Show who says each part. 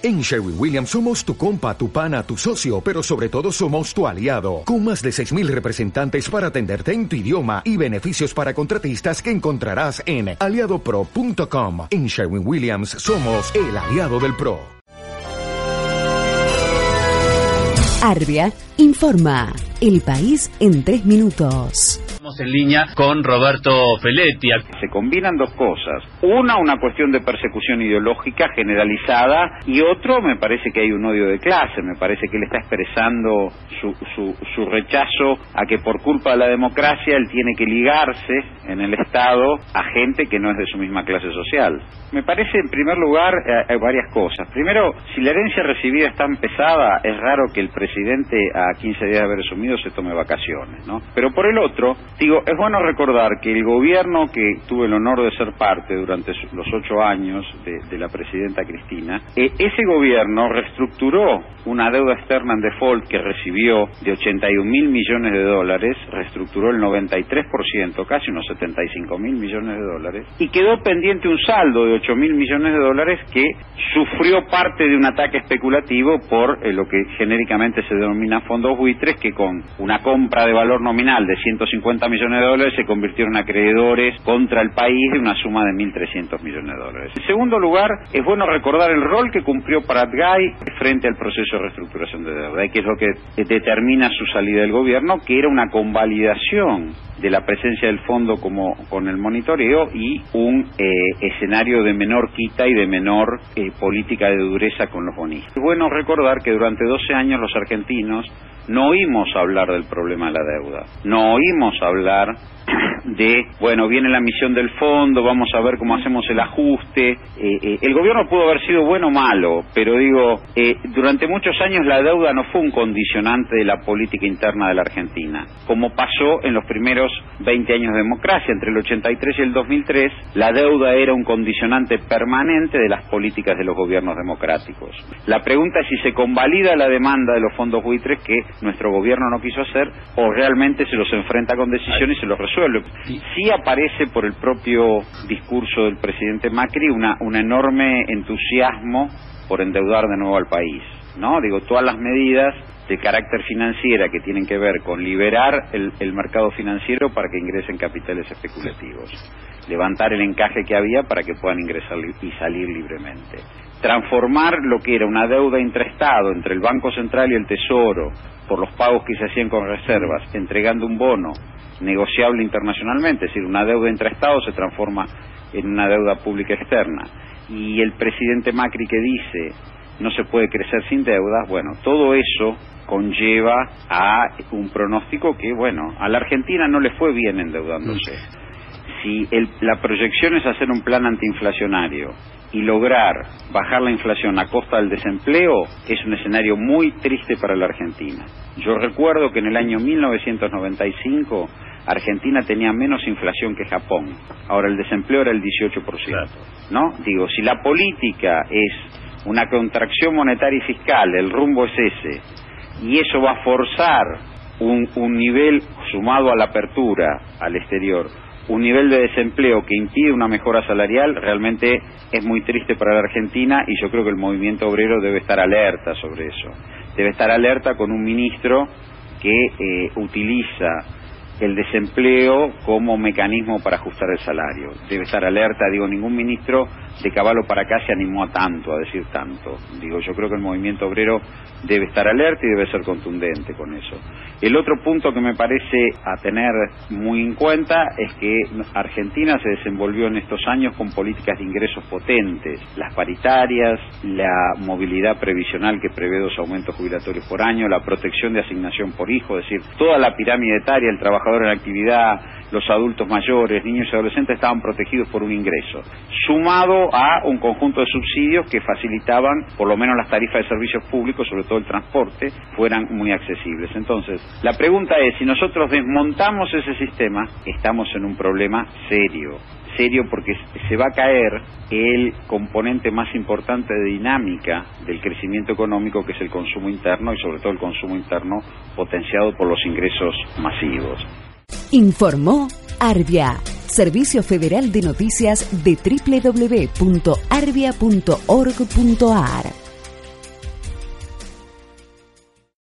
Speaker 1: En Sherwin Williams somos tu compa, tu pana, tu socio, pero sobre todo somos tu aliado, con más de 6.000 representantes para atenderte en tu idioma y beneficios para contratistas que encontrarás en aliadopro.com. En Sherwin Williams somos el aliado del PRO.
Speaker 2: Arbia informa. El país en tres minutos
Speaker 3: en línea con Roberto Feletti.
Speaker 4: Se combinan dos cosas. Una, una cuestión de persecución ideológica generalizada y otro, me parece que hay un odio de clase. Me parece que él está expresando su, su, su rechazo a que por culpa de la democracia él tiene que ligarse en el Estado a gente que no es de su misma clase social. Me parece, en primer lugar, eh, hay varias cosas. Primero, si la herencia recibida es tan pesada, es raro que el presidente a 15 días de haber asumido se tome vacaciones, ¿no? Pero por el otro, digo, es bueno recordar que el gobierno que tuve el honor de ser parte durante los ocho años de, la presidenta Cristina, eh, ese gobierno reestructuró una deuda externa en default que recibió de 81 mil millones de dólares, reestructuró el 93%, casi unos 75 mil millones de dólares, y quedó pendiente un saldo de 8 mil millones de dólares que sufrió parte de un ataque especulativo por eh, lo que genéricamente se denomina fondos buitres, que con una compra de valor nominal de 150 millones de dólares se convirtieron acreedores contra el país de una suma de 1.300 millones de dólares. En segundo lugar, es bueno recordar el rol que cumplió Paratgay frente al proceso de reestructuración de deuda, que es lo que determina su salida del gobierno, que era una convalidación de la presencia del fondo como con el monitoreo y un eh, escenario de menor quita y de menor eh, política de dureza con los bonistas. Es bueno recordar que durante 12 años los argentinos no oímos hablar del problema de la deuda, no oímos hablar de, bueno, viene la misión del fondo, vamos a ver cómo hacemos el ajuste. Eh, eh, el gobierno pudo haber sido bueno o malo, pero digo, eh, durante muchos años la deuda no fue un condicionante de la política interna de la Argentina, como pasó en los primeros 20 años de democracia, entre el 83 y el 2003, la deuda era un condicionante permanente de las políticas de los gobiernos democráticos. La pregunta es si se convalida la demanda de los fondos buitres que nuestro gobierno no quiso hacer o realmente se los enfrenta con decisiones y se los resuelve. Sí aparece por el propio discurso del presidente Macri una, un enorme entusiasmo por endeudar de nuevo al país, ¿no? Digo, todas las medidas de carácter financiera que tienen que ver con liberar el, el mercado financiero para que ingresen capitales especulativos, levantar el encaje que había para que puedan ingresar y salir libremente, transformar lo que era una deuda intraestado entre el Banco Central y el Tesoro por los pagos que se hacían con reservas, entregando un bono negociable internacionalmente, es decir, una deuda entre Estados se transforma en una deuda pública externa. Y el presidente Macri que dice no se puede crecer sin deudas, bueno, todo eso conlleva a un pronóstico que, bueno, a la Argentina no le fue bien endeudándose. Si la proyección es hacer un plan antiinflacionario y lograr bajar la inflación a costa del desempleo, es un escenario muy triste para la Argentina. Yo recuerdo que en el año 1995 Argentina tenía menos inflación que Japón. Ahora el desempleo era el 18%. ¿No? Digo, si la política es una contracción monetaria y fiscal, el rumbo es ese, y eso va a forzar un, un nivel sumado a la apertura al exterior, un nivel de desempleo que impide una mejora salarial realmente es muy triste para la Argentina y yo creo que el movimiento obrero debe estar alerta sobre eso. Debe estar alerta con un ministro que eh, utiliza el desempleo como mecanismo para ajustar el salario. Debe estar alerta, digo, ningún ministro de caballo para acá se animó a tanto, a decir tanto. Digo, yo creo que el movimiento obrero debe estar alerta y debe ser contundente con eso. El otro punto que me parece a tener muy en cuenta es que Argentina se desenvolvió en estos años con políticas de ingresos potentes, las paritarias, la movilidad previsional que prevé dos aumentos jubilatorios por año, la protección de asignación por hijo, es decir, toda la pirámide etaria, el trabajador en actividad, los adultos mayores, niños y adolescentes estaban protegidos por un ingreso, sumado a un conjunto de subsidios que facilitaban por lo menos las tarifas de servicios públicos, sobre todo el transporte, fueran muy accesibles. Entonces, la pregunta es, si nosotros desmontamos ese sistema, estamos en un problema serio serio porque se va a caer el componente más importante de dinámica del crecimiento económico que es el consumo interno y sobre todo el consumo interno potenciado por los ingresos masivos.
Speaker 2: Informó Arbia, Servicio Federal de Noticias de www.arbia.org.ar.